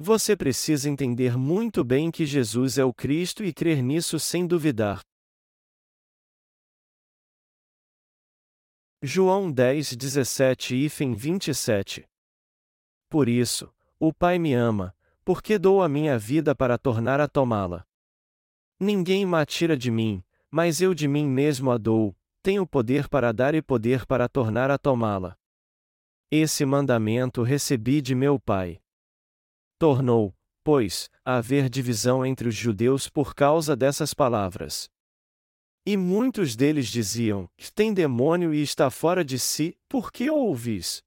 Você precisa entender muito bem que Jesus é o Cristo e crer nisso sem duvidar. João 10, 17 e 27 Por isso, o Pai me ama, porque dou a minha vida para tornar a tomá-la. Ninguém me tira de mim, mas eu de mim mesmo a dou, tenho poder para dar e poder para tornar a tomá-la. Esse mandamento recebi de meu Pai. Tornou, pois, a haver divisão entre os judeus por causa dessas palavras. E muitos deles diziam: Tem demônio e está fora de si, por que ouvis?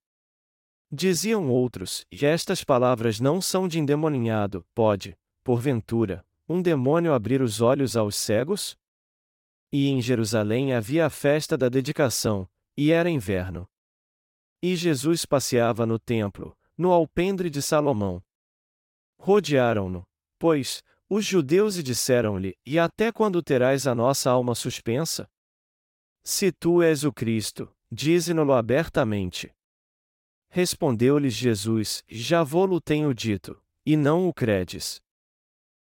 Diziam outros: estas palavras não são de endemoninhado, pode, porventura, um demônio abrir os olhos aos cegos? E em Jerusalém havia a festa da dedicação, e era inverno. E Jesus passeava no templo, no alpendre de Salomão. Rodearam-no, pois, os judeus e disseram-lhe: E até quando terás a nossa alma suspensa? Se tu és o Cristo, dize-no-lo abertamente. Respondeu-lhes Jesus: Já vou-lo tenho dito, e não o credes.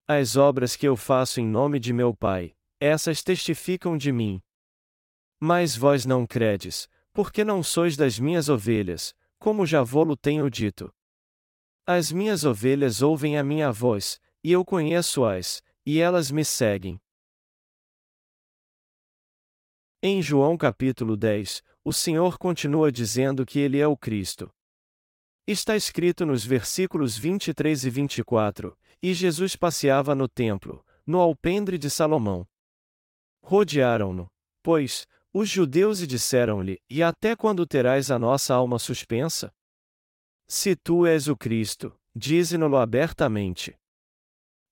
As obras que eu faço em nome de meu Pai, essas testificam de mim. Mas vós não credes, porque não sois das minhas ovelhas, como já vou-lo tenho dito. As minhas ovelhas ouvem a minha voz, e eu conheço-as, e elas me seguem. Em João capítulo 10, o Senhor continua dizendo que ele é o Cristo. Está escrito nos versículos 23 e 24: E Jesus passeava no templo, no alpendre de Salomão. Rodearam-no, pois, os judeus e disseram-lhe: E até quando terás a nossa alma suspensa? Se tu és o Cristo, dize-no-lo abertamente.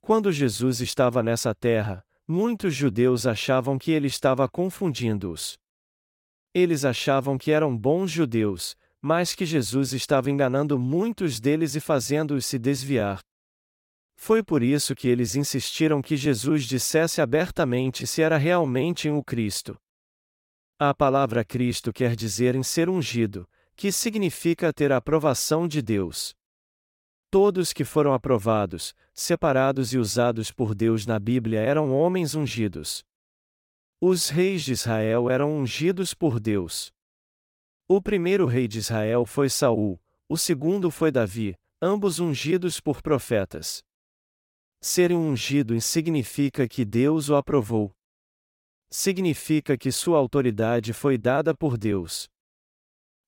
Quando Jesus estava nessa terra, muitos judeus achavam que ele estava confundindo-os. Eles achavam que eram bons judeus, mas que Jesus estava enganando muitos deles e fazendo-os se desviar. Foi por isso que eles insistiram que Jesus dissesse abertamente se era realmente o Cristo. A palavra Cristo quer dizer em ser ungido, que significa ter a aprovação de Deus. Todos que foram aprovados, separados e usados por Deus na Bíblia eram homens ungidos. Os reis de Israel eram ungidos por Deus. O primeiro rei de Israel foi Saul, o segundo foi Davi, ambos ungidos por profetas. Ser ungido significa que Deus o aprovou. Significa que sua autoridade foi dada por Deus.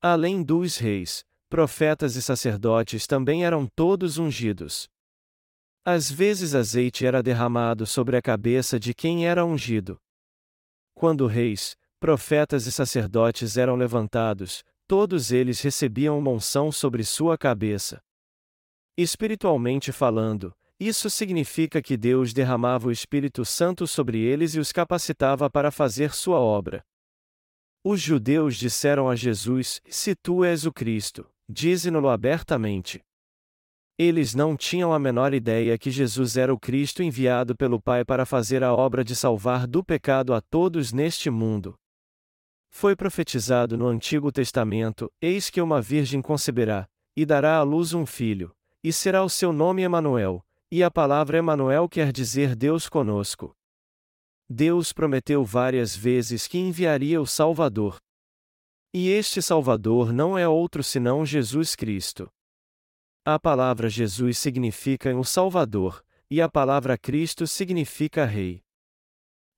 Além dos reis, profetas e sacerdotes também eram todos ungidos. Às vezes azeite era derramado sobre a cabeça de quem era ungido. Quando reis, profetas e sacerdotes eram levantados, todos eles recebiam uma unção sobre sua cabeça. Espiritualmente falando, isso significa que Deus derramava o Espírito Santo sobre eles e os capacitava para fazer sua obra. Os judeus disseram a Jesus: Se tu és o Cristo, dize-no-lo abertamente. Eles não tinham a menor ideia que Jesus era o Cristo enviado pelo Pai para fazer a obra de salvar do pecado a todos neste mundo. Foi profetizado no Antigo Testamento: Eis que uma virgem conceberá, e dará à luz um filho, e será o seu nome Emanuel, e a palavra Emanuel quer dizer Deus conosco. Deus prometeu várias vezes que enviaria o Salvador. E este Salvador não é outro senão Jesus Cristo. A palavra Jesus significa o Salvador, e a palavra Cristo significa Rei.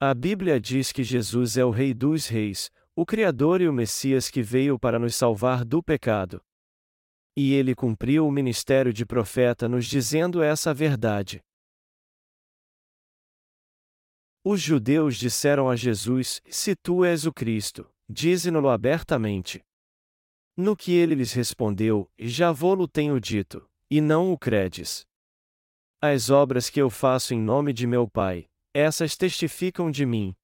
A Bíblia diz que Jesus é o Rei dos Reis, o Criador e o Messias que veio para nos salvar do pecado. E ele cumpriu o ministério de profeta nos dizendo essa verdade. Os judeus disseram a Jesus: Se tu és o Cristo, dize-no-lo abertamente. No que ele lhes respondeu: Já vou-lo tenho dito, e não o credes. As obras que eu faço em nome de meu Pai, essas testificam de mim.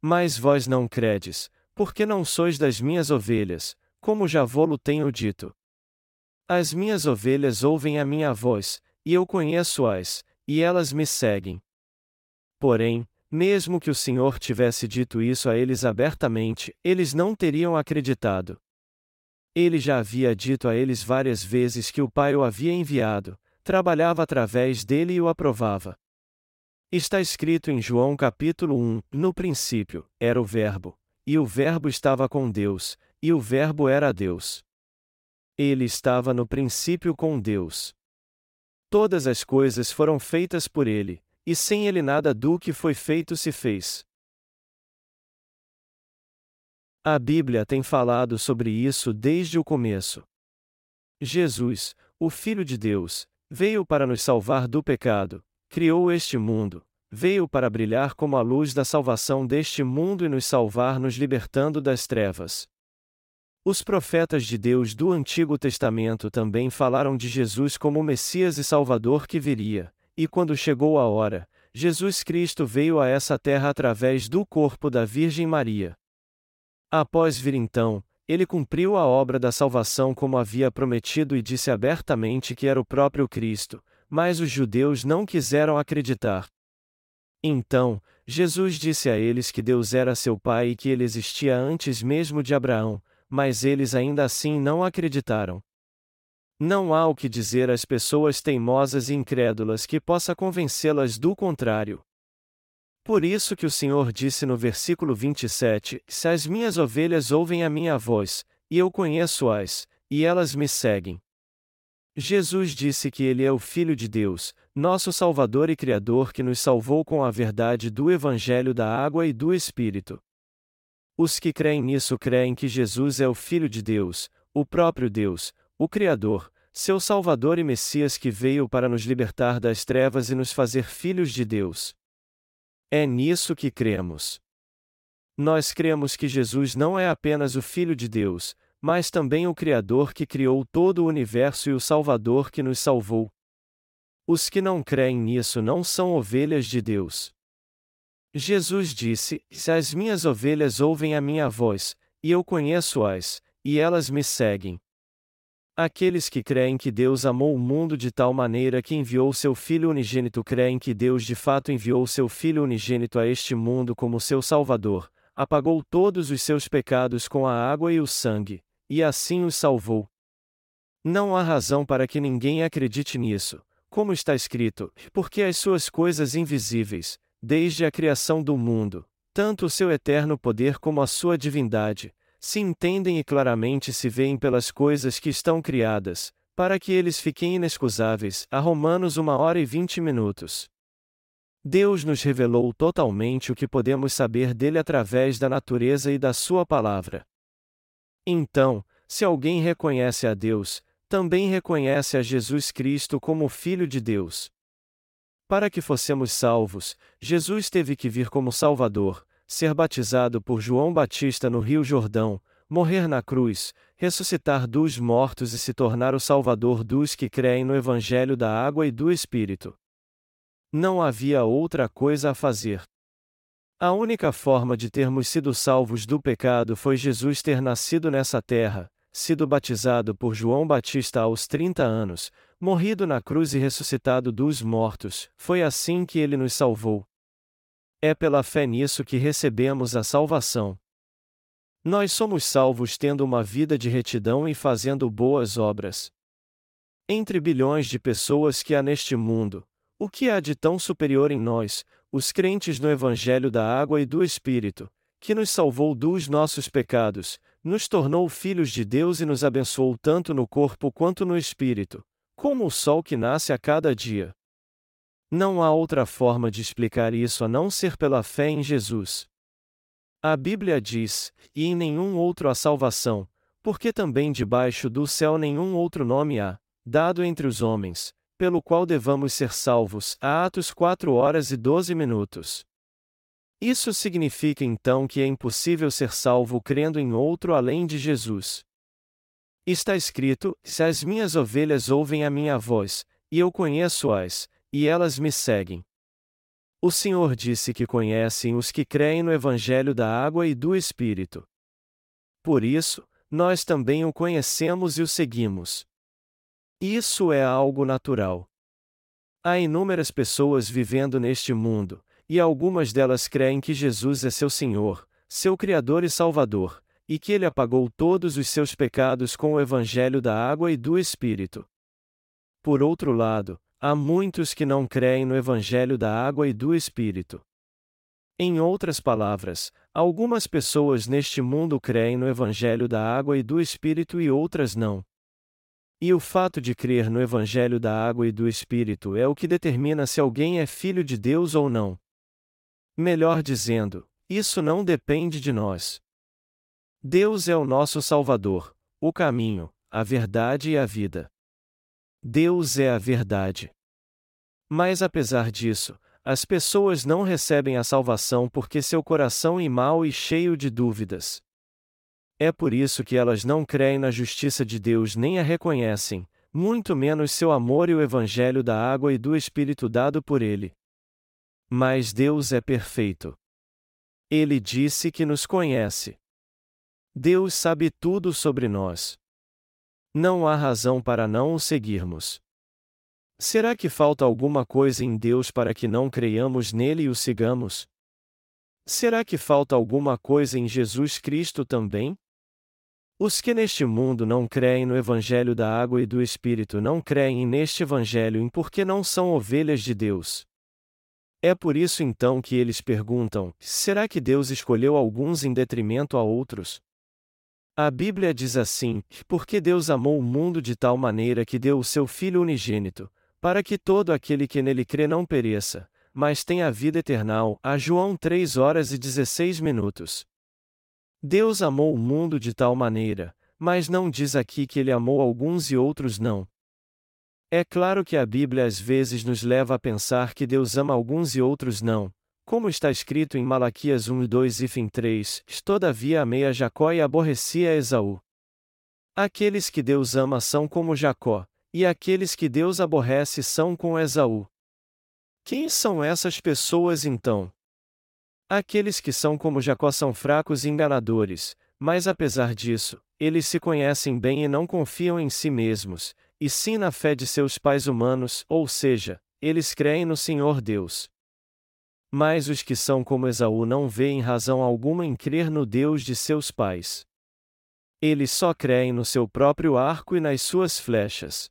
Mas vós não credes, porque não sois das minhas ovelhas, como já vou-lo tenho dito. As minhas ovelhas ouvem a minha voz, e eu conheço-as, e elas me seguem. Porém, mesmo que o Senhor tivesse dito isso a eles abertamente, eles não teriam acreditado. Ele já havia dito a eles várias vezes que o Pai o havia enviado, trabalhava através dele e o aprovava. Está escrito em João capítulo 1: No princípio, era o Verbo, e o Verbo estava com Deus, e o Verbo era Deus. Ele estava no princípio com Deus. Todas as coisas foram feitas por ele, e sem ele nada do que foi feito se fez. A Bíblia tem falado sobre isso desde o começo. Jesus, o Filho de Deus, veio para nos salvar do pecado, criou este mundo, veio para brilhar como a luz da salvação deste mundo e nos salvar nos libertando das trevas. Os profetas de Deus do Antigo Testamento também falaram de Jesus como o Messias e Salvador que viria, e quando chegou a hora, Jesus Cristo veio a essa terra através do corpo da Virgem Maria. Após vir então, ele cumpriu a obra da salvação como havia prometido e disse abertamente que era o próprio Cristo, mas os judeus não quiseram acreditar. Então, Jesus disse a eles que Deus era seu Pai e que ele existia antes mesmo de Abraão, mas eles ainda assim não acreditaram. Não há o que dizer às pessoas teimosas e incrédulas que possa convencê-las do contrário. Por isso que o Senhor disse no versículo 27: Se as minhas ovelhas ouvem a minha voz, e eu conheço-as, e elas me seguem. Jesus disse que Ele é o Filho de Deus, nosso Salvador e Criador que nos salvou com a verdade do Evangelho da água e do Espírito. Os que creem nisso creem que Jesus é o Filho de Deus, o próprio Deus, o Criador, seu Salvador e Messias que veio para nos libertar das trevas e nos fazer filhos de Deus. É nisso que cremos. Nós cremos que Jesus não é apenas o Filho de Deus, mas também o Criador que criou todo o universo e o Salvador que nos salvou. Os que não creem nisso não são ovelhas de Deus. Jesus disse: Se as minhas ovelhas ouvem a minha voz, e eu conheço-as, e elas me seguem. Aqueles que creem que Deus amou o mundo de tal maneira que enviou seu Filho unigênito creem que Deus de fato enviou seu Filho unigênito a este mundo como seu Salvador, apagou todos os seus pecados com a água e o sangue, e assim os salvou. Não há razão para que ninguém acredite nisso, como está escrito, porque as suas coisas invisíveis, desde a criação do mundo, tanto o seu eterno poder como a sua divindade, se entendem e claramente se veem pelas coisas que estão criadas, para que eles fiquem inexcusáveis. A Romanos 1 hora e 20 minutos. Deus nos revelou totalmente o que podemos saber dele através da natureza e da sua palavra. Então, se alguém reconhece a Deus, também reconhece a Jesus Cristo como Filho de Deus. Para que fossemos salvos, Jesus teve que vir como Salvador, ser batizado por João Batista no Rio Jordão, morrer na cruz, ressuscitar dos mortos e se tornar o Salvador dos que creem no Evangelho da Água e do Espírito. Não havia outra coisa a fazer. A única forma de termos sido salvos do pecado foi Jesus ter nascido nessa terra, sido batizado por João Batista aos 30 anos, morrido na cruz e ressuscitado dos mortos, foi assim que ele nos salvou. É pela fé nisso que recebemos a salvação. Nós somos salvos tendo uma vida de retidão e fazendo boas obras. Entre bilhões de pessoas que há neste mundo, o que há de tão superior em nós, os crentes no Evangelho da Água e do Espírito, que nos salvou dos nossos pecados, nos tornou filhos de Deus e nos abençoou tanto no corpo quanto no espírito, como o sol que nasce a cada dia. Não há outra forma de explicar isso a não ser pela fé em Jesus. A Bíblia diz: E em nenhum outro há salvação, porque também debaixo do céu nenhum outro nome há, dado entre os homens, pelo qual devamos ser salvos. Atos 4 horas e 12 minutos. Isso significa então que é impossível ser salvo crendo em outro além de Jesus. Está escrito: Se as minhas ovelhas ouvem a minha voz, e eu conheço-as, e elas me seguem. O Senhor disse que conhecem os que creem no Evangelho da Água e do Espírito. Por isso, nós também o conhecemos e o seguimos. Isso é algo natural. Há inúmeras pessoas vivendo neste mundo, e algumas delas creem que Jesus é seu Senhor, seu Criador e Salvador, e que ele apagou todos os seus pecados com o Evangelho da Água e do Espírito. por outro lado, há muitos que não creem no Evangelho da água e do Espírito. Em outras palavras, algumas pessoas neste mundo creem no Evangelho da água e do Espírito e outras não. E o fato de crer no Evangelho da água e do Espírito é o que determina se alguém é filho de Deus ou não. Melhor dizendo, isso não depende de nós. Deus é o nosso Salvador, o caminho, a verdade e a vida. Deus é a verdade. Mas apesar disso, as pessoas não recebem a salvação porque seu coração é mau e cheio de dúvidas. É por isso que elas não creem na justiça de Deus nem a reconhecem, muito menos seu amor e o evangelho da água e do Espírito dado por ele. Mas Deus é perfeito. Ele disse que nos conhece. Deus sabe tudo sobre nós. Não há razão para não o seguirmos. Será que falta alguma coisa em Deus para que não creiamos nele e o sigamos? Será que falta alguma coisa em Jesus Cristo também? Os que neste mundo não creem no Evangelho da água e do Espírito não creem neste Evangelho porque não são ovelhas de Deus. É por isso então que eles perguntam: será que Deus escolheu alguns em detrimento a outros? A Bíblia diz assim: porque Deus amou o mundo de tal maneira que deu o seu Filho unigênito, para que todo aquele que nele crê não pereça, mas tenha vida eterna. A João 3 horas e 16 minutos. Deus amou o mundo de tal maneira, mas não diz aqui que ele amou alguns e outros não. É claro que a Bíblia às vezes nos leva a pensar que Deus ama alguns e outros não, como está escrito em Malaquias 1 e 2 e fim 3, todavia amei a Jacó e aborreci a Esaú. Aqueles que Deus ama são como Jacó, e aqueles que Deus aborrece são com Esaú. Quem são essas pessoas então? Aqueles que são como Jacó são fracos e enganadores, mas apesar disso, eles se conhecem bem e não confiam em si mesmos, e sim na fé de seus pais humanos, ou seja, eles creem no Senhor Deus. Mas os que são como Esaú não veem razão alguma em crer no Deus de seus pais. Eles só creem no seu próprio arco e nas suas flechas.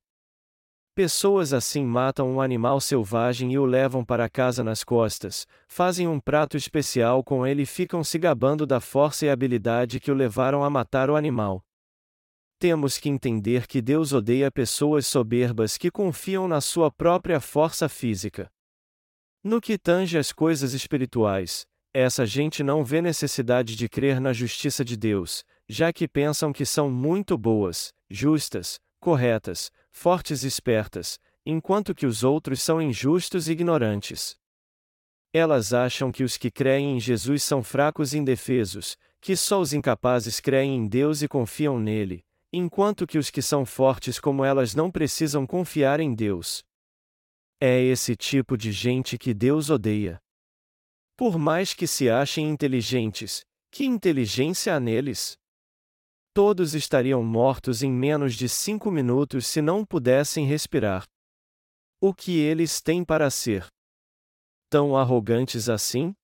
Pessoas assim matam um animal selvagem e o levam para casa nas costas, fazem um prato especial com ele e ficam se gabando da força e habilidade que o levaram a matar o animal. Temos que entender que Deus odeia pessoas soberbas que confiam na sua própria força física. No que tange às coisas espirituais, essa gente não vê necessidade de crer na justiça de Deus, já que pensam que são muito boas, justas, corretas, fortes e espertas, enquanto que os outros são injustos e ignorantes. Elas acham que os que creem em Jesus são fracos e indefesos, que só os incapazes creem em Deus e confiam nele, enquanto que os que são fortes como elas não precisam confiar em Deus. É esse tipo de gente que Deus odeia. Por mais que se achem inteligentes, que inteligência há neles? Todos estariam mortos em menos de cinco minutos se não pudessem respirar. O que eles têm para ser? Tão arrogantes assim?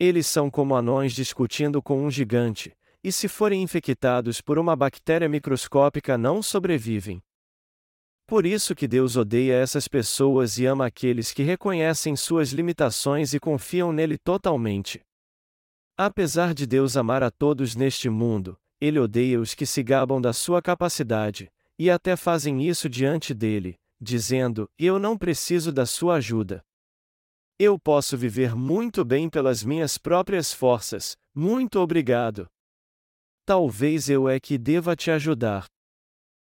Eles são como anões discutindo com um gigante, e se forem infectados por uma bactéria microscópica não sobrevivem. Por isso que Deus odeia essas pessoas e ama aqueles que reconhecem suas limitações e confiam nele totalmente. Apesar de Deus amar a todos neste mundo, ele odeia os que se gabam da sua capacidade, e até fazem isso diante dele, dizendo: Eu não preciso da sua ajuda. Eu posso viver muito bem pelas minhas próprias forças, muito obrigado. Talvez eu é que deva te ajudar.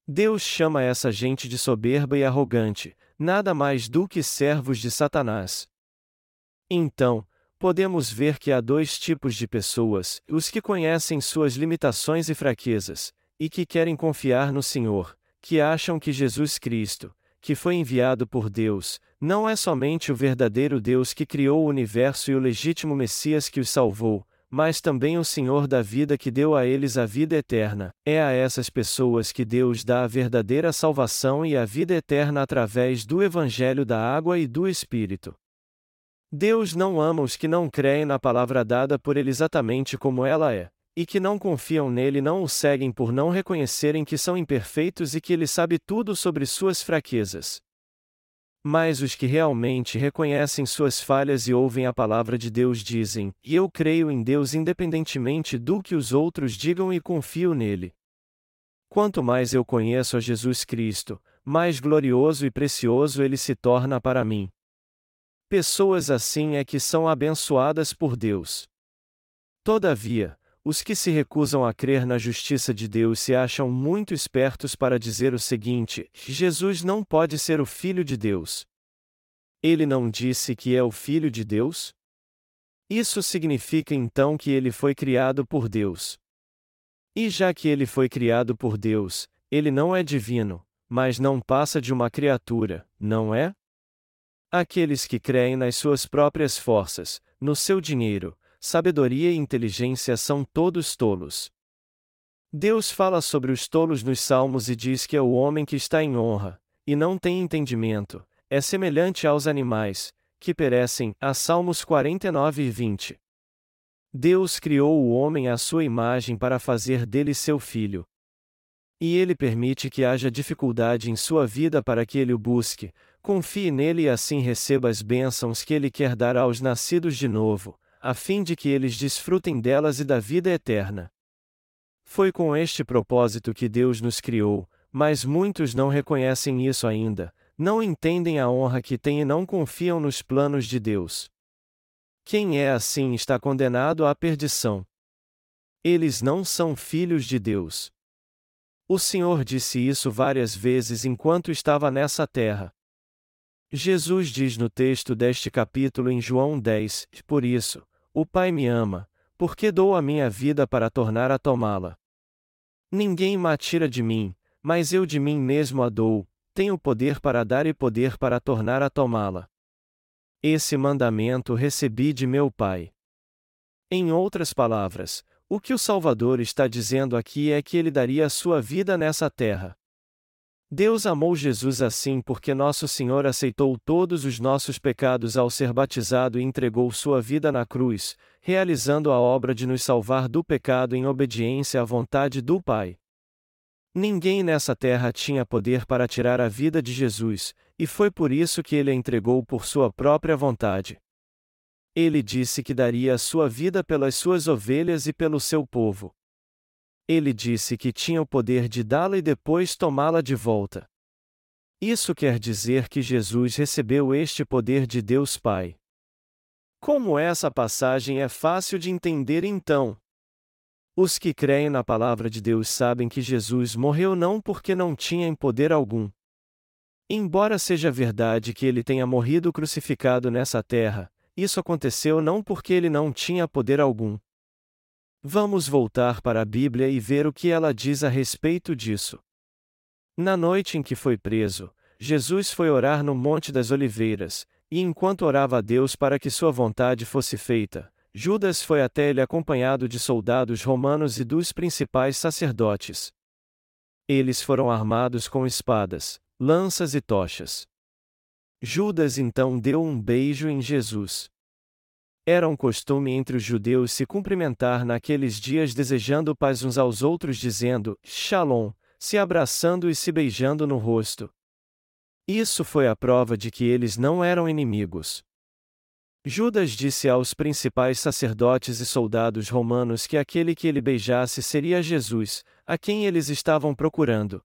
Deus chama essa gente de soberba e arrogante, nada mais do que servos de Satanás. Então, podemos ver que há dois tipos de pessoas: os que conhecem suas limitações e fraquezas, e que querem confiar no Senhor, que acham que Jesus Cristo, que foi enviado por Deus, não é somente o verdadeiro Deus que criou o universo e o legítimo Messias que os salvou, mas também o Senhor da vida que deu a eles a vida eterna. É a essas pessoas que Deus dá a verdadeira salvação e a vida eterna através do Evangelho da água e do Espírito. Deus não ama os que não creem na palavra dada por ele exatamente como ela é, e que não confiam nele não o seguem por não reconhecerem que são imperfeitos e que ele sabe tudo sobre suas fraquezas. Mas os que realmente reconhecem suas falhas e ouvem a palavra de Deus dizem: E eu creio em Deus independentemente do que os outros digam e confio nele. Quanto mais eu conheço a Jesus Cristo, mais glorioso e precioso ele se torna para mim. Pessoas assim é que são abençoadas por Deus. Todavia, os que se recusam a crer na justiça de Deus se acham muito espertos para dizer o seguinte: Jesus não pode ser o Filho de Deus. Ele não disse que é o Filho de Deus? Isso significa então que ele foi criado por Deus. E já que ele foi criado por Deus, ele não é divino, mas não passa de uma criatura, não é? Aqueles que creem nas suas próprias forças, no seu dinheiro, sabedoria e inteligência são todos tolos. Deus fala sobre os tolos nos Salmos e diz que é o homem que está em honra, e não tem entendimento, é semelhante aos animais, que perecem, a Salmos 49 e 20. Deus criou o homem à sua imagem para fazer dele seu filho. E ele permite que haja dificuldade em sua vida para que ele o busque, confie nele e assim receba as bênçãos que ele quer dar aos nascidos de novo, a fim de que eles desfrutem delas e da vida eterna. Foi com este propósito que Deus nos criou, mas muitos não reconhecem isso ainda, não entendem a honra que têm e não confiam nos planos de Deus. Quem é assim está condenado à perdição. Eles não são filhos de Deus. O Senhor disse isso várias vezes enquanto estava nessa terra. Jesus diz no texto deste capítulo em João 10: Por isso, o Pai me ama, porque dou a minha vida para tornar a tomá-la. Ninguém me tira de mim, mas eu de mim mesmo a dou, tenho poder para dar e poder para tornar a tomá-la. Esse mandamento recebi de meu Pai. Em outras palavras, o que o Salvador está dizendo aqui é que ele daria a sua vida nessa terra. Deus amou Jesus assim porque Nosso Senhor aceitou todos os nossos pecados ao ser batizado e entregou sua vida na cruz, realizando a obra de nos salvar do pecado em obediência à vontade do Pai. Ninguém nessa terra tinha poder para tirar a vida de Jesus, e foi por isso que ele a entregou por sua própria vontade. Ele disse que daria a sua vida pelas suas ovelhas e pelo seu povo. Ele disse que tinha o poder de dá-la e depois tomá-la de volta. Isso quer dizer que Jesus recebeu este poder de Deus Pai. Como essa passagem é fácil de entender então? Os que creem na palavra de Deus sabem que Jesus morreu não porque não tinha poder algum. Embora seja verdade que ele tenha morrido crucificado nessa terra, isso aconteceu não porque ele não tinha poder algum, Vamos voltar para a Bíblia e ver o que ela diz a respeito disso. Na noite em que foi preso, Jesus foi orar no Monte das Oliveiras, e enquanto orava a Deus para que sua vontade fosse feita, Judas foi até ele acompanhado de soldados romanos e dos principais sacerdotes. Eles foram armados com espadas, lanças e tochas. Judas então deu um beijo em Jesus. Era um costume entre os judeus se cumprimentar naqueles dias desejando paz uns aos outros dizendo, Shalom, se abraçando e se beijando no rosto. Isso foi a prova de que eles não eram inimigos. Judas disse aos principais sacerdotes e soldados romanos que aquele que ele beijasse seria Jesus, a quem eles estavam procurando.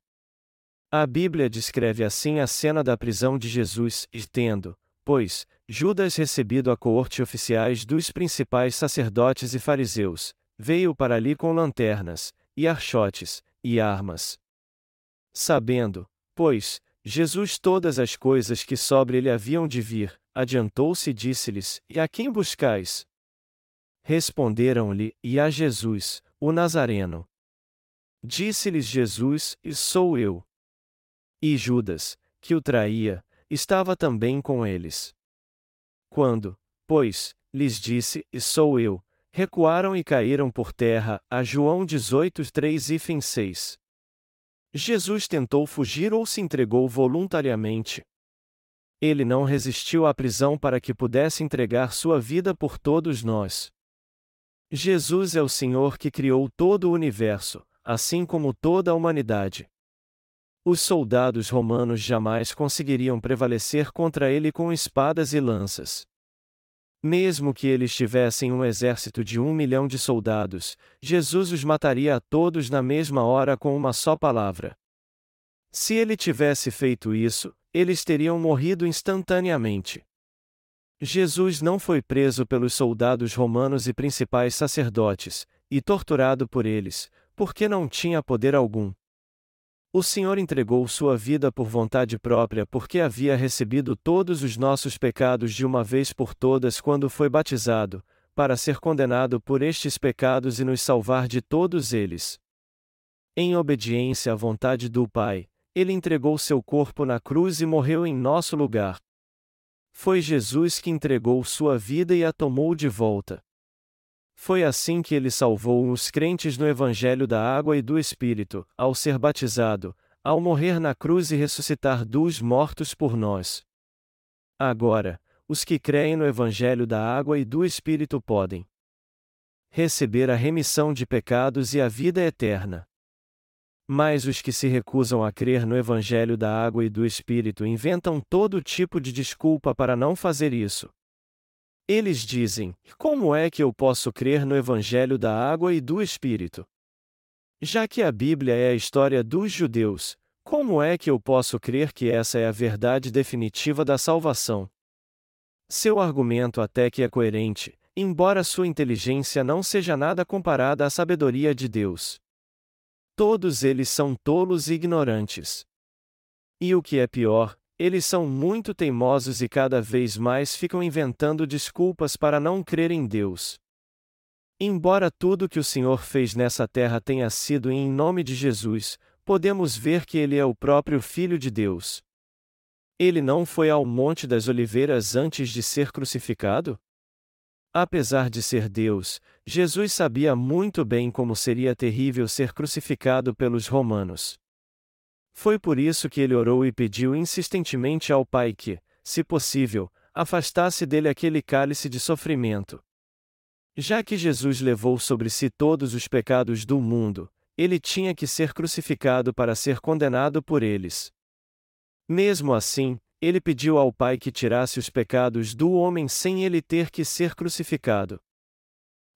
A Bíblia descreve assim a cena da prisão de Jesus, tendo, pois, Judas recebido a coorte oficiais dos principais sacerdotes e fariseus, veio para ali com lanternas, e archotes, e armas. Sabendo, pois, Jesus todas as coisas que sobre ele haviam de vir, adiantou-se e disse-lhes: E a quem buscais? Responderam-lhe, e a Jesus, o Nazareno. Disse-lhes Jesus: E sou eu. E Judas, que o traía, estava também com eles. Quando, pois, lhes disse, sou eu, recuaram e caíram por terra, a João 18, 3 e fim 6. Jesus tentou fugir ou se entregou voluntariamente. Ele não resistiu à prisão para que pudesse entregar sua vida por todos nós. Jesus é o Senhor que criou todo o universo, assim como toda a humanidade. Os soldados romanos jamais conseguiriam prevalecer contra ele com espadas e lanças. Mesmo que eles tivessem um exército de um milhão de soldados, Jesus os mataria a todos na mesma hora com uma só palavra. Se ele tivesse feito isso, eles teriam morrido instantaneamente. Jesus não foi preso pelos soldados romanos e principais sacerdotes, e torturado por eles, porque não tinha poder algum. O Senhor entregou sua vida por vontade própria porque havia recebido todos os nossos pecados de uma vez por todas quando foi batizado, para ser condenado por estes pecados e nos salvar de todos eles. Em obediência à vontade do Pai, ele entregou seu corpo na cruz e morreu em nosso lugar. Foi Jesus que entregou sua vida e a tomou de volta. Foi assim que ele salvou os crentes no Evangelho da Água e do Espírito, ao ser batizado, ao morrer na cruz e ressuscitar dos mortos por nós. Agora, os que creem no Evangelho da Água e do Espírito podem receber a remissão de pecados e a vida eterna. Mas os que se recusam a crer no Evangelho da água e do Espírito inventam todo tipo de desculpa para não fazer isso. Eles dizem: Como é que eu posso crer no Evangelho da água e do Espírito? Já que a Bíblia é a história dos judeus, como é que eu posso crer que essa é a verdade definitiva da salvação? Seu argumento até que é coerente, embora sua inteligência não seja nada comparada à sabedoria de Deus. Todos eles são tolos e ignorantes. E o que é pior, eles são muito teimosos e cada vez mais ficam inventando desculpas para não crer em Deus. Embora tudo que o Senhor fez nessa terra tenha sido em nome de Jesus, podemos ver que ele é o próprio Filho de Deus. Ele não foi ao Monte das Oliveiras antes de ser crucificado? Apesar de ser Deus, Jesus sabia muito bem como seria terrível ser crucificado pelos romanos. Foi por isso que ele orou e pediu insistentemente ao Pai que, se possível, afastasse dele aquele cálice de sofrimento. Já que Jesus levou sobre si todos os pecados do mundo, ele tinha que ser crucificado para ser condenado por eles. Mesmo assim, ele pediu ao Pai que tirasse os pecados do homem sem ele ter que ser crucificado.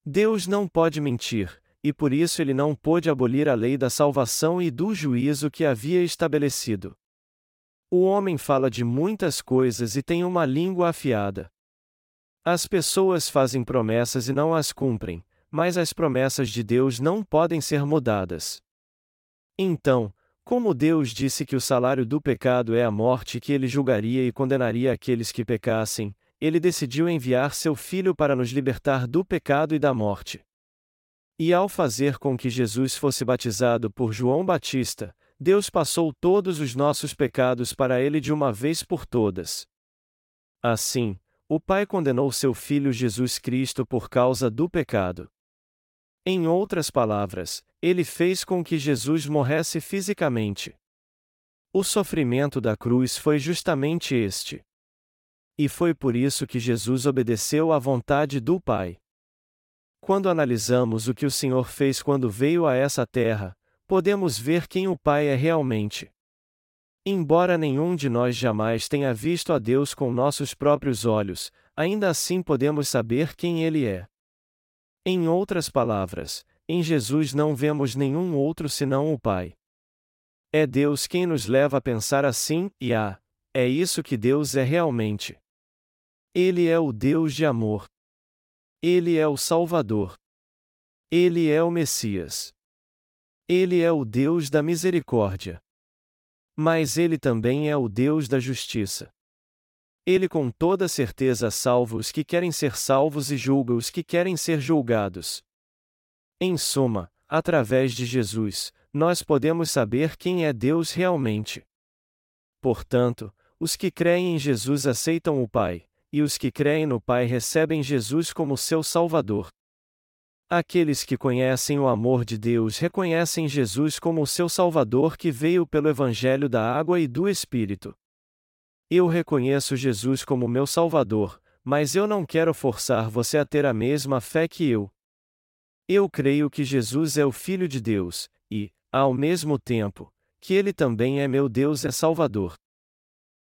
Deus não pode mentir, e por isso ele não pôde abolir a lei da salvação e do juízo que havia estabelecido. O homem fala de muitas coisas e tem uma língua afiada. As pessoas fazem promessas e não as cumprem, mas as promessas de Deus não podem ser mudadas. Então, como Deus disse que o salário do pecado é a morte que ele julgaria e condenaria aqueles que pecassem, ele decidiu enviar seu Filho para nos libertar do pecado e da morte. E ao fazer com que Jesus fosse batizado por João Batista, Deus passou todos os nossos pecados para ele de uma vez por todas. Assim, o Pai condenou seu Filho Jesus Cristo por causa do pecado. Em outras palavras, ele fez com que Jesus morresse fisicamente. O sofrimento da cruz foi justamente este. E foi por isso que Jesus obedeceu à vontade do Pai. Quando analisamos o que o Senhor fez quando veio a essa terra, podemos ver quem o Pai é realmente. Embora nenhum de nós jamais tenha visto a Deus com nossos próprios olhos, ainda assim podemos saber quem Ele é. Em outras palavras, em Jesus não vemos nenhum outro senão o Pai. É Deus quem nos leva a pensar assim, e ah, é isso que Deus é realmente. Ele é o Deus de amor. Ele é o Salvador. Ele é o Messias. Ele é o Deus da misericórdia. Mas ele também é o Deus da justiça. Ele com toda certeza salva os que querem ser salvos e julga os que querem ser julgados. Em suma, através de Jesus, nós podemos saber quem é Deus realmente. Portanto, os que creem em Jesus aceitam o Pai, e os que creem no Pai recebem Jesus como seu Salvador. Aqueles que conhecem o amor de Deus reconhecem Jesus como o seu Salvador que veio pelo Evangelho da Água e do Espírito. Eu reconheço Jesus como meu Salvador, mas eu não quero forçar você a ter a mesma fé que eu. Eu creio que Jesus é o Filho de Deus, e, ao mesmo tempo, que Ele também é meu Deus e Salvador.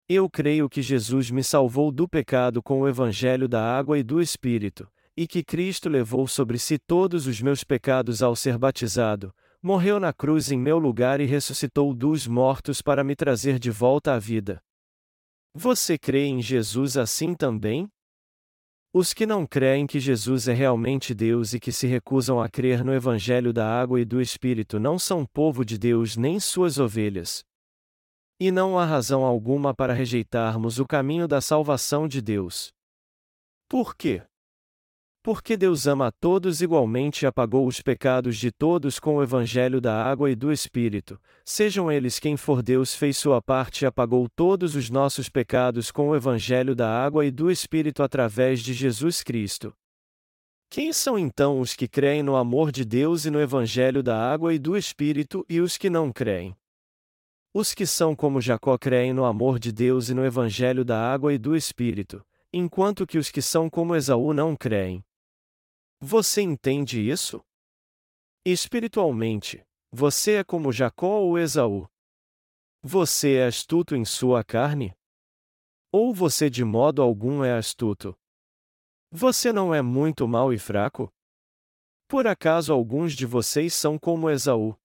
Eu creio que Jesus me salvou do pecado com o Evangelho da água e do Espírito, e que Cristo levou sobre si todos os meus pecados ao ser batizado, morreu na cruz em meu lugar e ressuscitou dos mortos para me trazer de volta à vida. Você crê em Jesus assim também? Os que não creem que Jesus é realmente Deus e que se recusam a crer no Evangelho da água e do Espírito não são povo de Deus nem suas ovelhas. E não há razão alguma para rejeitarmos o caminho da salvação de Deus. Por quê? Porque Deus ama a todos igualmente e apagou os pecados de todos com o evangelho da água e do Espírito, sejam eles quem for Deus fez sua parte e apagou todos os nossos pecados com o evangelho da água e do Espírito através de Jesus Cristo. Quem são então os que creem no amor de Deus e no evangelho da água e do Espírito e os que não creem? Os que são como Jacó creem no amor de Deus e no evangelho da água e do Espírito, enquanto que os que são como Esaú não creem. Você entende isso? Espiritualmente, você é como Jacó ou Esaú? Você é astuto em sua carne? Ou você de modo algum é astuto? Você não é muito mau e fraco? Por acaso alguns de vocês são como Esaú?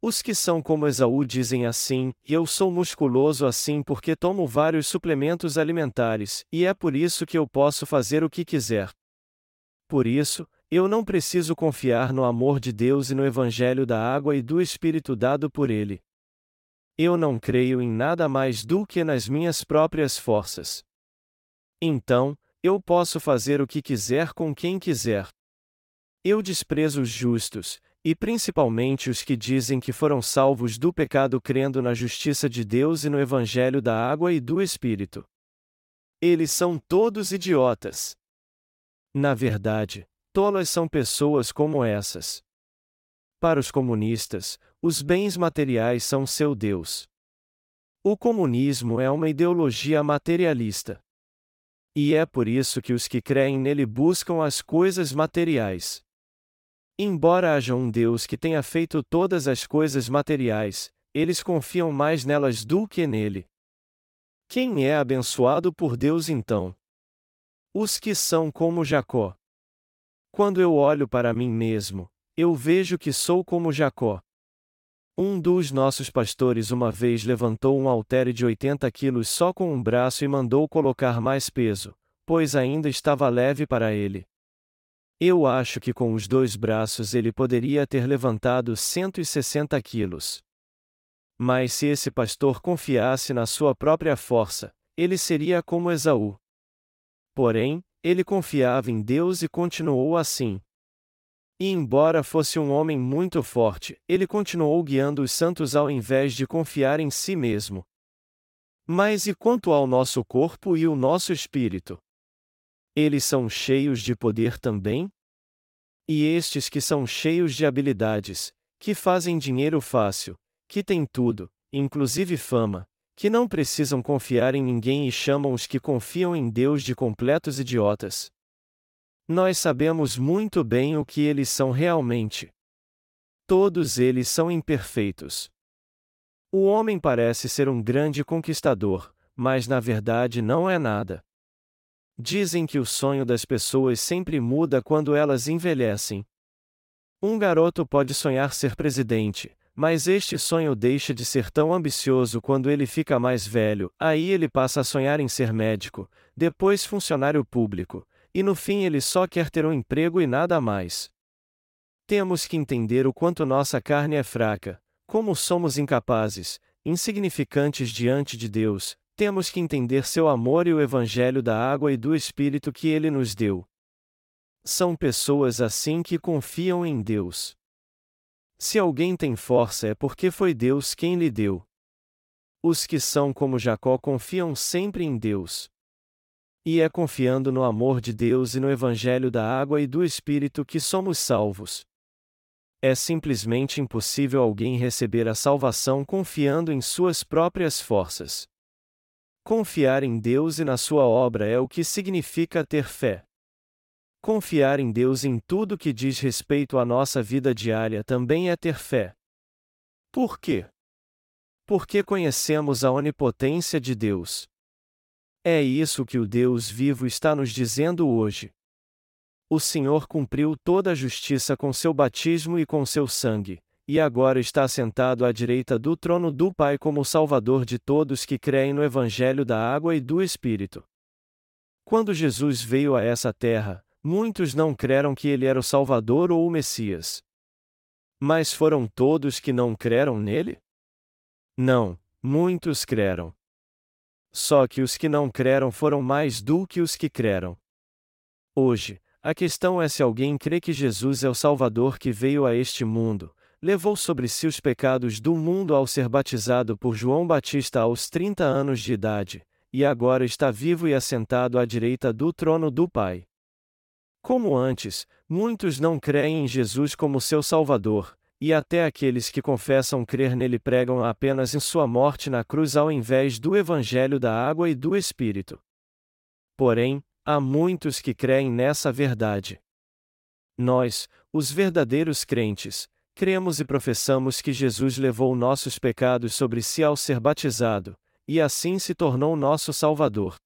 Os que são como Esaú dizem assim: Eu sou musculoso assim porque tomo vários suplementos alimentares, e é por isso que eu posso fazer o que quiser. Por isso, eu não preciso confiar no amor de Deus e no Evangelho da água e do Espírito dado por Ele. Eu não creio em nada mais do que nas minhas próprias forças. Então, eu posso fazer o que quiser com quem quiser. Eu desprezo os justos, e principalmente os que dizem que foram salvos do pecado crendo na justiça de Deus e no Evangelho da água e do Espírito. Eles são todos idiotas. Na verdade, tolas são pessoas como essas. Para os comunistas, os bens materiais são seu Deus. O comunismo é uma ideologia materialista. E é por isso que os que creem nele buscam as coisas materiais. Embora haja um Deus que tenha feito todas as coisas materiais, eles confiam mais nelas do que nele. Quem é abençoado por Deus então? Os que são como Jacó. Quando eu olho para mim mesmo, eu vejo que sou como Jacó. Um dos nossos pastores uma vez levantou um haltere de 80 quilos só com um braço e mandou colocar mais peso, pois ainda estava leve para ele. Eu acho que com os dois braços ele poderia ter levantado 160 quilos. Mas se esse pastor confiasse na sua própria força, ele seria como Esaú. Porém, ele confiava em Deus e continuou assim. E embora fosse um homem muito forte, ele continuou guiando os santos ao invés de confiar em si mesmo. Mas e quanto ao nosso corpo e o nosso espírito? Eles são cheios de poder também? E estes que são cheios de habilidades, que fazem dinheiro fácil, que têm tudo, inclusive fama, que não precisam confiar em ninguém e chamam os que confiam em Deus de completos idiotas. Nós sabemos muito bem o que eles são realmente. Todos eles são imperfeitos. O homem parece ser um grande conquistador, mas na verdade não é nada. Dizem que o sonho das pessoas sempre muda quando elas envelhecem. Um garoto pode sonhar ser presidente, mas este sonho deixa de ser tão ambicioso quando ele fica mais velho, aí ele passa a sonhar em ser médico, depois funcionário público, e no fim ele só quer ter um emprego e nada mais. Temos que entender o quanto nossa carne é fraca, como somos incapazes, insignificantes diante de Deus, temos que entender seu amor e o evangelho da água e do Espírito que ele nos deu. São pessoas assim que confiam em Deus. Se alguém tem força é porque foi Deus quem lhe deu. Os que são como Jacó confiam sempre em Deus. E é confiando no amor de Deus e no Evangelho da água e do Espírito que somos salvos. É simplesmente impossível alguém receber a salvação confiando em suas próprias forças. Confiar em Deus e na sua obra é o que significa ter fé. Confiar em Deus em tudo que diz respeito à nossa vida diária também é ter fé. Por quê? Porque conhecemos a onipotência de Deus. É isso que o Deus vivo está nos dizendo hoje. O Senhor cumpriu toda a justiça com seu batismo e com seu sangue, e agora está sentado à direita do trono do Pai como Salvador de todos que creem no Evangelho da Água e do Espírito. Quando Jesus veio a essa terra, muitos não creram que ele era o Salvador ou o Messias. Mas foram todos que não creram nele? Não, muitos creram. Só que os que não creram foram mais do que os que creram. Hoje, a questão é se alguém crê que Jesus é o Salvador que veio a este mundo, levou sobre si os pecados do mundo ao ser batizado por João Batista aos 30 anos de idade, e agora está vivo e assentado à direita do trono do Pai. Como antes, muitos não creem em Jesus como seu Salvador, e até aqueles que confessam crer nele pregam apenas em sua morte na cruz ao invés do Evangelho da água e do Espírito. Porém, há muitos que creem nessa verdade. Nós, os verdadeiros crentes, cremos e professamos que Jesus levou nossos pecados sobre si ao ser batizado, e assim se tornou nosso Salvador.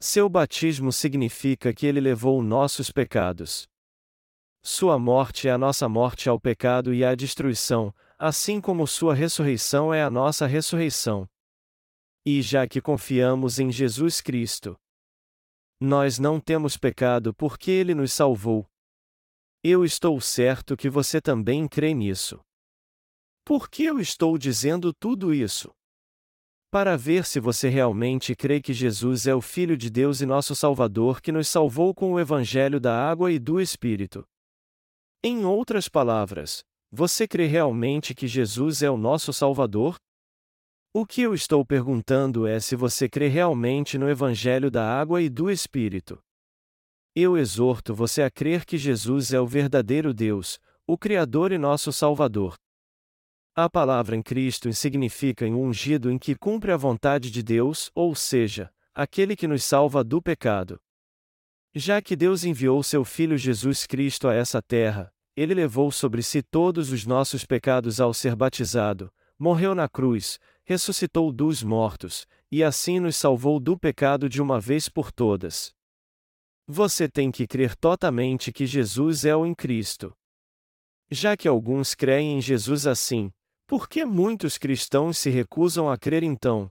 Seu batismo significa que ele levou nossos pecados. Sua morte é a nossa morte ao pecado e à destruição, assim como sua ressurreição é a nossa ressurreição. E já que confiamos em Jesus Cristo, nós não temos pecado porque ele nos salvou. Eu estou certo que você também crê nisso. Por que eu estou dizendo tudo isso? Para ver se você realmente crê que Jesus é o Filho de Deus e nosso Salvador que nos salvou com o Evangelho da água e do Espírito. Em outras palavras, você crê realmente que Jesus é o nosso Salvador? O que eu estou perguntando é se você crê realmente no Evangelho da Água e do Espírito. Eu exorto você a crer que Jesus é o verdadeiro Deus, o Criador e nosso Salvador. A palavra em Cristo significa em um ungido em que cumpre a vontade de Deus, ou seja, aquele que nos salva do pecado. Já que Deus enviou seu Filho Jesus Cristo a essa terra, ele levou sobre si todos os nossos pecados ao ser batizado, morreu na cruz, ressuscitou dos mortos, e assim nos salvou do pecado de uma vez por todas. Você tem que crer totalmente que Jesus é o em Cristo. Já que alguns creem em Jesus assim, por que muitos cristãos se recusam a crer então?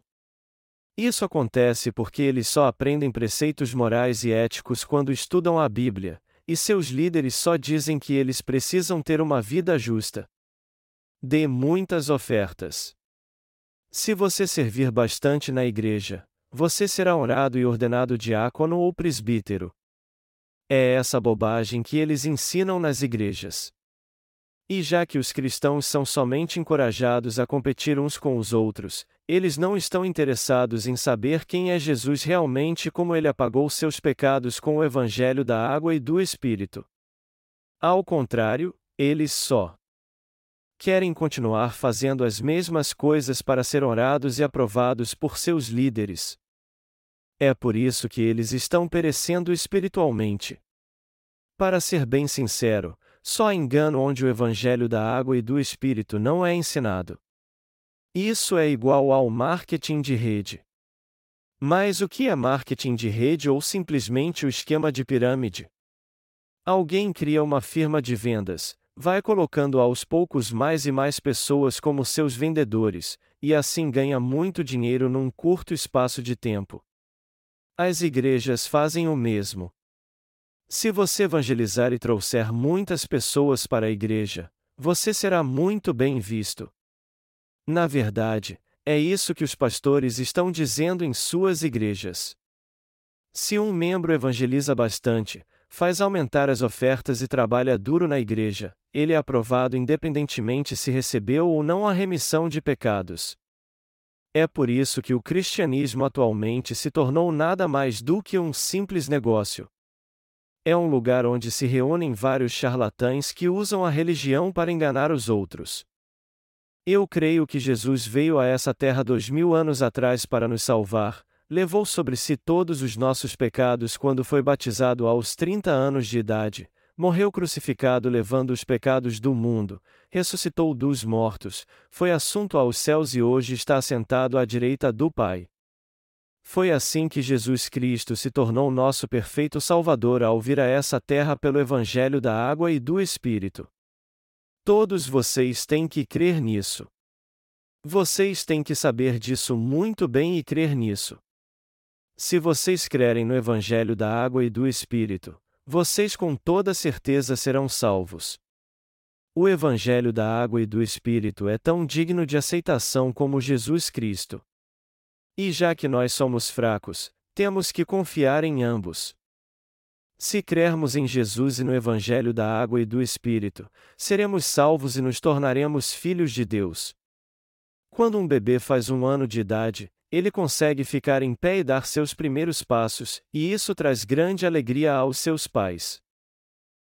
Isso acontece porque eles só aprendem preceitos morais e éticos quando estudam a Bíblia, e seus líderes só dizem que eles precisam ter uma vida justa. Dê muitas ofertas. Se você servir bastante na igreja, você será honrado e ordenado diácono ou presbítero. É essa bobagem que eles ensinam nas igrejas. E já que os cristãos são somente encorajados a competir uns com os outros, eles não estão interessados em saber quem é Jesus realmente e como ele apagou seus pecados com o evangelho da água e do Espírito. Ao contrário, eles só querem continuar fazendo as mesmas coisas para ser honrados e aprovados por seus líderes. É por isso que eles estão perecendo espiritualmente. Para ser bem sincero, só engano onde o evangelho da água e do espírito não é ensinado. Isso é igual ao marketing de rede. Mas o que é marketing de rede ou simplesmente o esquema de pirâmide? Alguém cria uma firma de vendas, vai colocando aos poucos mais e mais pessoas como seus vendedores, e assim ganha muito dinheiro num curto espaço de tempo. As igrejas fazem o mesmo. Se você evangelizar e trouxer muitas pessoas para a igreja, você será muito bem visto. Na verdade, é isso que os pastores estão dizendo em suas igrejas. Se um membro evangeliza bastante, faz aumentar as ofertas e trabalha duro na igreja, ele é aprovado independentemente se recebeu ou não a remissão de pecados. É por isso que o cristianismo atualmente se tornou nada mais do que um simples negócio. É um lugar onde se reúnem vários charlatães que usam a religião para enganar os outros. Eu creio que Jesus veio a essa terra dois mil anos atrás para nos salvar, levou sobre si todos os nossos pecados quando foi batizado aos 30 anos de idade, morreu crucificado levando os pecados do mundo, ressuscitou dos mortos, foi assunto aos céus e hoje está assentado à direita do Pai. Foi assim que Jesus Cristo se tornou nosso perfeito Salvador ao vir a essa terra pelo Evangelho da Água e do Espírito. Todos vocês têm que crer nisso. Vocês têm que saber disso muito bem e crer nisso. Se vocês crerem no Evangelho da Água e do Espírito, vocês com toda certeza serão salvos. O Evangelho da Água e do Espírito é tão digno de aceitação como Jesus Cristo. E já que nós somos fracos, temos que confiar em ambos. Se crermos em Jesus e no Evangelho da Água e do Espírito, seremos salvos e nos tornaremos filhos de Deus. Quando um bebê faz um ano de idade, ele consegue ficar em pé e dar seus primeiros passos, e isso traz grande alegria aos seus pais.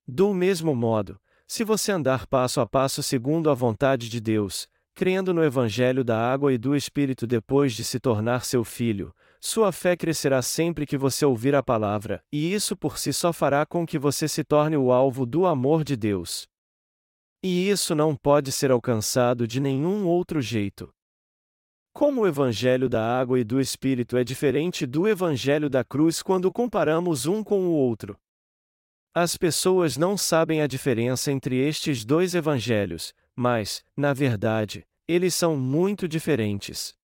Do mesmo modo, se você andar passo a passo segundo a vontade de Deus, crendo no Evangelho da água e do Espírito depois de se tornar seu filho, sua fé crescerá sempre que você ouvir a palavra, e isso por si só fará com que você se torne o alvo do amor de Deus. E isso não pode ser alcançado de nenhum outro jeito. Como o Evangelho da água e do Espírito é diferente do Evangelho da cruz quando comparamos um com o outro. As pessoas não sabem a diferença entre estes dois evangelhos, mas, na verdade, eles são muito diferentes.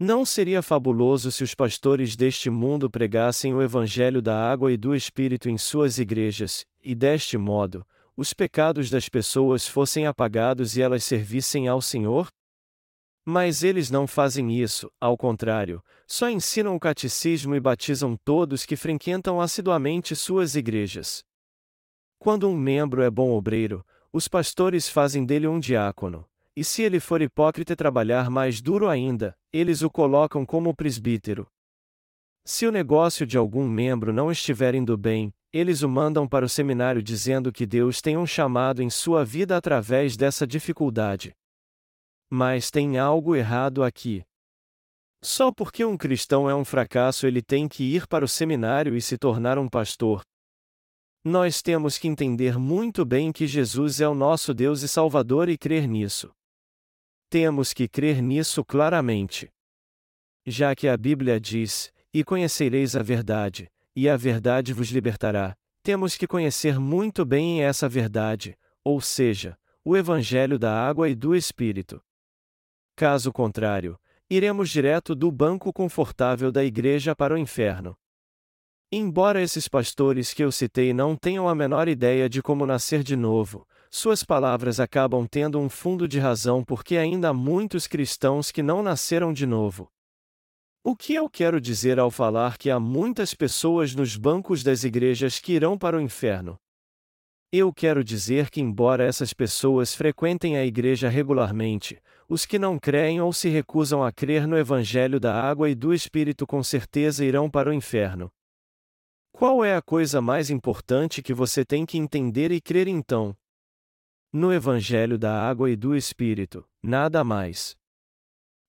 Não seria fabuloso se os pastores deste mundo pregassem o Evangelho da água e do Espírito em suas igrejas, e deste modo, os pecados das pessoas fossem apagados e elas servissem ao Senhor? Mas eles não fazem isso, ao contrário, só ensinam o catecismo e batizam todos que frequentam assiduamente suas igrejas. Quando um membro é bom obreiro, os pastores fazem dele um diácono, e se ele for hipócrita e trabalhar mais duro ainda, eles o colocam como presbítero. Se o negócio de algum membro não estiver indo bem, eles o mandam para o seminário dizendo que Deus tem um chamado em sua vida através dessa dificuldade. Mas tem algo errado aqui. Só porque um cristão é um fracasso ele tem que ir para o seminário e se tornar um pastor. Nós temos que entender muito bem que Jesus é o nosso Deus e Salvador e crer nisso. Temos que crer nisso claramente. Já que a Bíblia diz: E conhecereis a verdade, e a verdade vos libertará, temos que conhecer muito bem essa verdade, ou seja, o Evangelho da água e do Espírito. Caso contrário, iremos direto do banco confortável da igreja para o inferno. Embora esses pastores que eu citei não tenham a menor ideia de como nascer de novo, suas palavras acabam tendo um fundo de razão porque ainda há muitos cristãos que não nasceram de novo. O que eu quero dizer ao falar que há muitas pessoas nos bancos das igrejas que irão para o inferno? Eu quero dizer que, embora essas pessoas frequentem a igreja regularmente, os que não creem ou se recusam a crer no Evangelho da água e do Espírito com certeza irão para o inferno. Qual é a coisa mais importante que você tem que entender e crer então? No Evangelho da água e do Espírito, nada mais.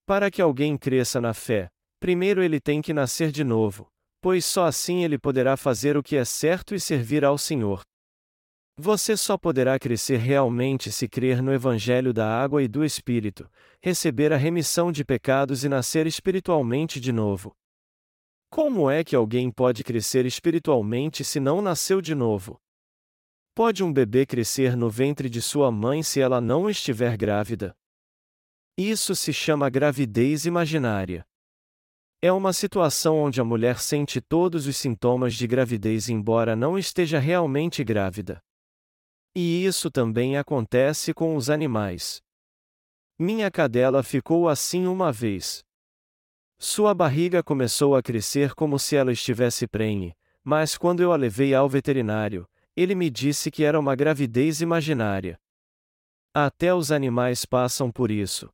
Para que alguém cresça na fé, primeiro ele tem que nascer de novo, pois só assim ele poderá fazer o que é certo e servir ao Senhor. Você só poderá crescer realmente se crer no Evangelho da água e do Espírito, receber a remissão de pecados e nascer espiritualmente de novo. Como é que alguém pode crescer espiritualmente se não nasceu de novo? Pode um bebê crescer no ventre de sua mãe se ela não estiver grávida? Isso se chama gravidez imaginária. É uma situação onde a mulher sente todos os sintomas de gravidez embora não esteja realmente grávida. E isso também acontece com os animais. Minha cadela ficou assim uma vez. Sua barriga começou a crescer como se ela estivesse prenhe, mas quando eu a levei ao veterinário, ele me disse que era uma gravidez imaginária. Até os animais passam por isso.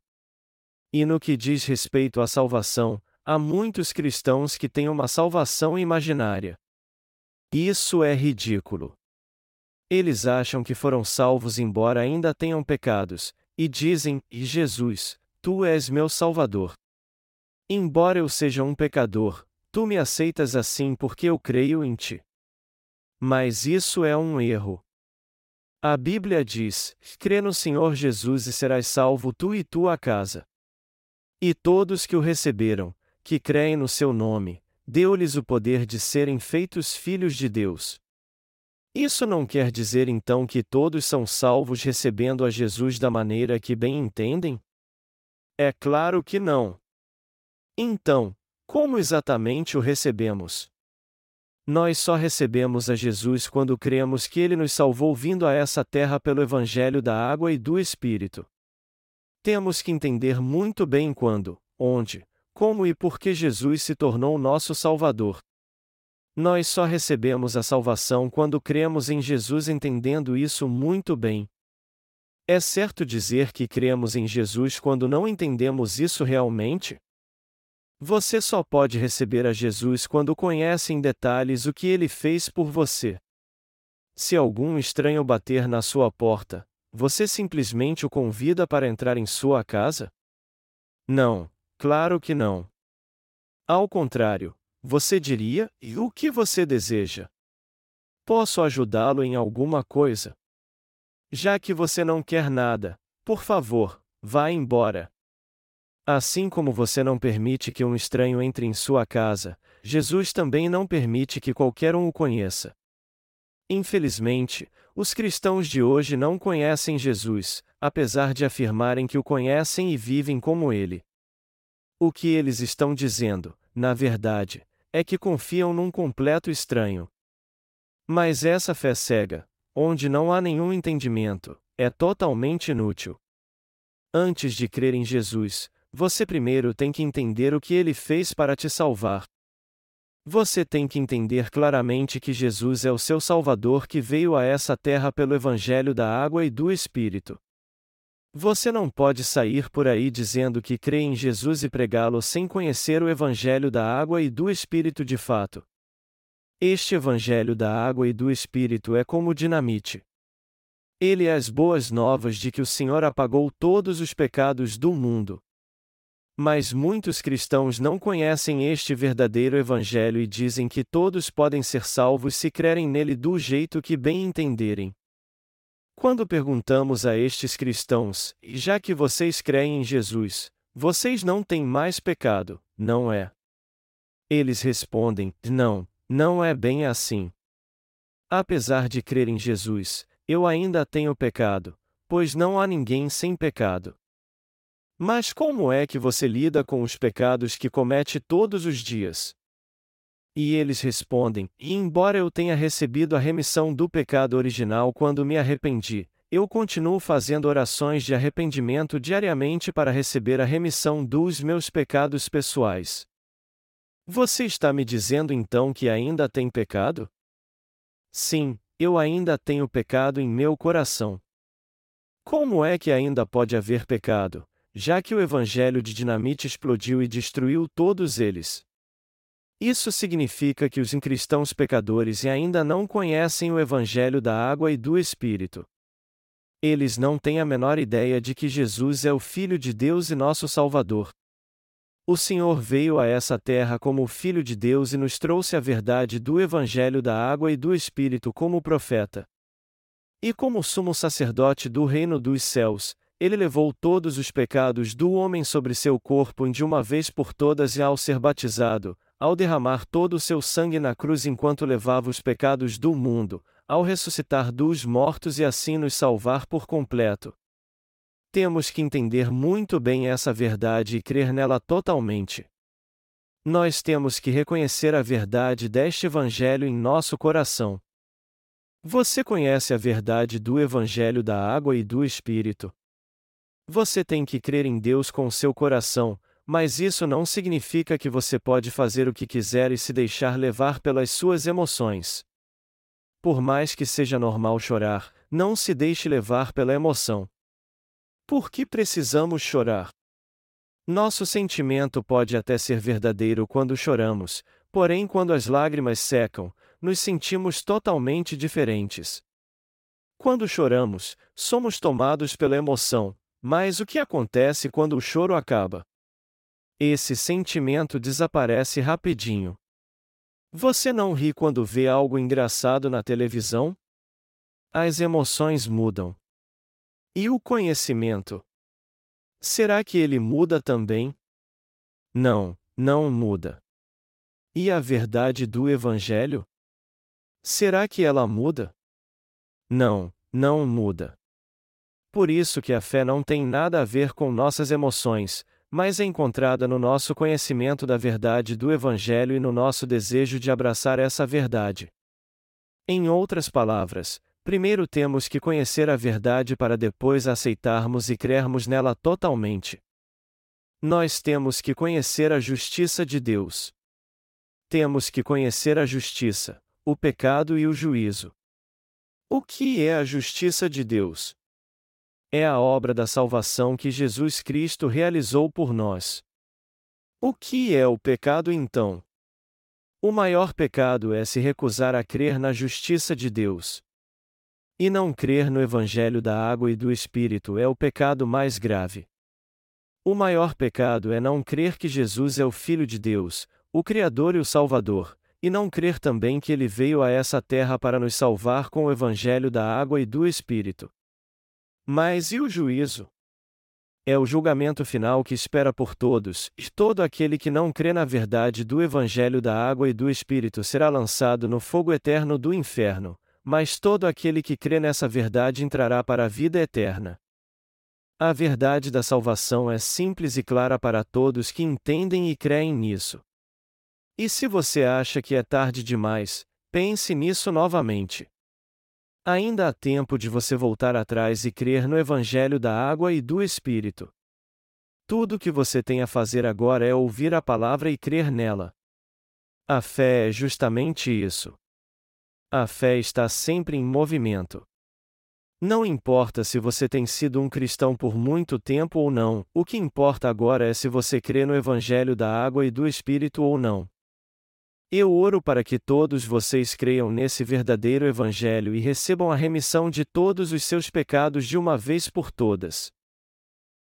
E no que diz respeito à salvação, há muitos cristãos que têm uma salvação imaginária. Isso é ridículo. Eles acham que foram salvos embora ainda tenham pecados, e dizem: E Jesus, tu és meu Salvador. Embora eu seja um pecador, tu me aceitas assim porque eu creio em ti. Mas isso é um erro. A Bíblia diz: crê no Senhor Jesus e serás salvo tu e tua casa. E todos que o receberam, que creem no seu nome, deu-lhes o poder de serem feitos filhos de Deus. Isso não quer dizer então que todos são salvos recebendo a Jesus da maneira que bem entendem? É claro que não. Então, como exatamente o recebemos? Nós só recebemos a Jesus quando cremos que ele nos salvou vindo a essa terra pelo Evangelho da água e do Espírito. Temos que entender muito bem quando, onde, como e por que Jesus se tornou nosso Salvador. Nós só recebemos a salvação quando cremos em Jesus entendendo isso muito bem. É certo dizer que cremos em Jesus quando não entendemos isso realmente? Você só pode receber a Jesus quando conhece em detalhes o que ele fez por você. Se algum estranho bater na sua porta, você simplesmente o convida para entrar em sua casa? Não, claro que não. Ao contrário, você diria: E o que você deseja? Posso ajudá-lo em alguma coisa? Já que você não quer nada, por favor, vá embora. Assim como você não permite que um estranho entre em sua casa, Jesus também não permite que qualquer um o conheça. Infelizmente, os cristãos de hoje não conhecem Jesus, apesar de afirmarem que o conhecem e vivem como ele. O que eles estão dizendo, na verdade, é que confiam num completo estranho. Mas essa fé cega, onde não há nenhum entendimento, é totalmente inútil. Antes de crer em Jesus, você primeiro tem que entender o que ele fez para te salvar. Você tem que entender claramente que Jesus é o seu Salvador que veio a essa terra pelo Evangelho da água e do Espírito. Você não pode sair por aí dizendo que crê em Jesus e pregá-lo sem conhecer o Evangelho da água e do Espírito de fato. Este Evangelho da água e do Espírito é como dinamite. Ele é as boas novas de que o Senhor apagou todos os pecados do mundo. Mas muitos cristãos não conhecem este verdadeiro Evangelho e dizem que todos podem ser salvos se crerem nele do jeito que bem entenderem. Quando perguntamos a estes cristãos, já que vocês creem em Jesus, vocês não têm mais pecado, não é? Eles respondem: Não, não é bem assim. Apesar de crer em Jesus, eu ainda tenho pecado, pois não há ninguém sem pecado. Mas como é que você lida com os pecados que comete todos os dias? E eles respondem: E embora eu tenha recebido a remissão do pecado original quando me arrependi, eu continuo fazendo orações de arrependimento diariamente para receber a remissão dos meus pecados pessoais. Você está me dizendo então que ainda tem pecado? Sim, eu ainda tenho pecado em meu coração. Como é que ainda pode haver pecado, já que o evangelho de dinamite explodiu e destruiu todos eles? Isso significa que os incristãos pecadores ainda não conhecem o Evangelho da água e do Espírito. Eles não têm a menor ideia de que Jesus é o Filho de Deus e nosso Salvador. O Senhor veio a essa terra como o Filho de Deus e nos trouxe a verdade do Evangelho da água e do Espírito como profeta. E como sumo sacerdote do reino dos céus, ele levou todos os pecados do homem sobre seu corpo de uma vez por todas e ao ser batizado, ao derramar todo o seu sangue na cruz enquanto levava os pecados do mundo, ao ressuscitar dos mortos e assim nos salvar por completo. Temos que entender muito bem essa verdade e crer nela totalmente. Nós temos que reconhecer a verdade deste Evangelho em nosso coração. Você conhece a verdade do Evangelho da água e do Espírito? Você tem que crer em Deus com seu coração, mas isso não significa que você pode fazer o que quiser e se deixar levar pelas suas emoções. Por mais que seja normal chorar, não se deixe levar pela emoção. Por que precisamos chorar? Nosso sentimento pode até ser verdadeiro quando choramos, porém, quando as lágrimas secam, nos sentimos totalmente diferentes. Quando choramos, somos tomados pela emoção, mas o que acontece quando o choro acaba? Esse sentimento desaparece rapidinho. Você não ri quando vê algo engraçado na televisão? As emoções mudam. E o conhecimento? Será que ele muda também? Não, não muda. E a verdade do Evangelho? Será que ela muda? Não, não muda. Por isso que a fé não tem nada a ver com nossas emoções, mas é encontrada no nosso conhecimento da verdade do Evangelho e no nosso desejo de abraçar essa verdade. Em outras palavras, primeiro temos que conhecer a verdade para depois aceitarmos e crermos nela totalmente. Nós temos que conhecer a justiça de Deus. Temos que conhecer a justiça, o pecado e o juízo. O que é a justiça de Deus? É a obra da salvação que Jesus Cristo realizou por nós. O que é o pecado então? O maior pecado é se recusar a crer na justiça de Deus. E não crer no Evangelho da água e do Espírito é o pecado mais grave. O maior pecado é não crer que Jesus é o Filho de Deus, o Criador e o Salvador, e não crer também que ele veio a essa terra para nos salvar com o Evangelho da água e do Espírito. Mas e o juízo? É o julgamento final que espera por todos, e todo aquele que não crê na verdade do Evangelho da água e do Espírito será lançado no fogo eterno do inferno, mas todo aquele que crê nessa verdade entrará para a vida eterna. A verdade da salvação é simples e clara para todos que entendem e creem nisso. E se você acha que é tarde demais, pense nisso novamente. Ainda há tempo de você voltar atrás e crer no Evangelho da água e do Espírito. Tudo o que você tem a fazer agora é ouvir a palavra e crer nela. A fé é justamente isso. A fé está sempre em movimento. Não importa se você tem sido um cristão por muito tempo ou não, o que importa agora é se você crê no Evangelho da água e do Espírito ou não. Eu oro para que todos vocês creiam nesse verdadeiro Evangelho e recebam a remissão de todos os seus pecados de uma vez por todas.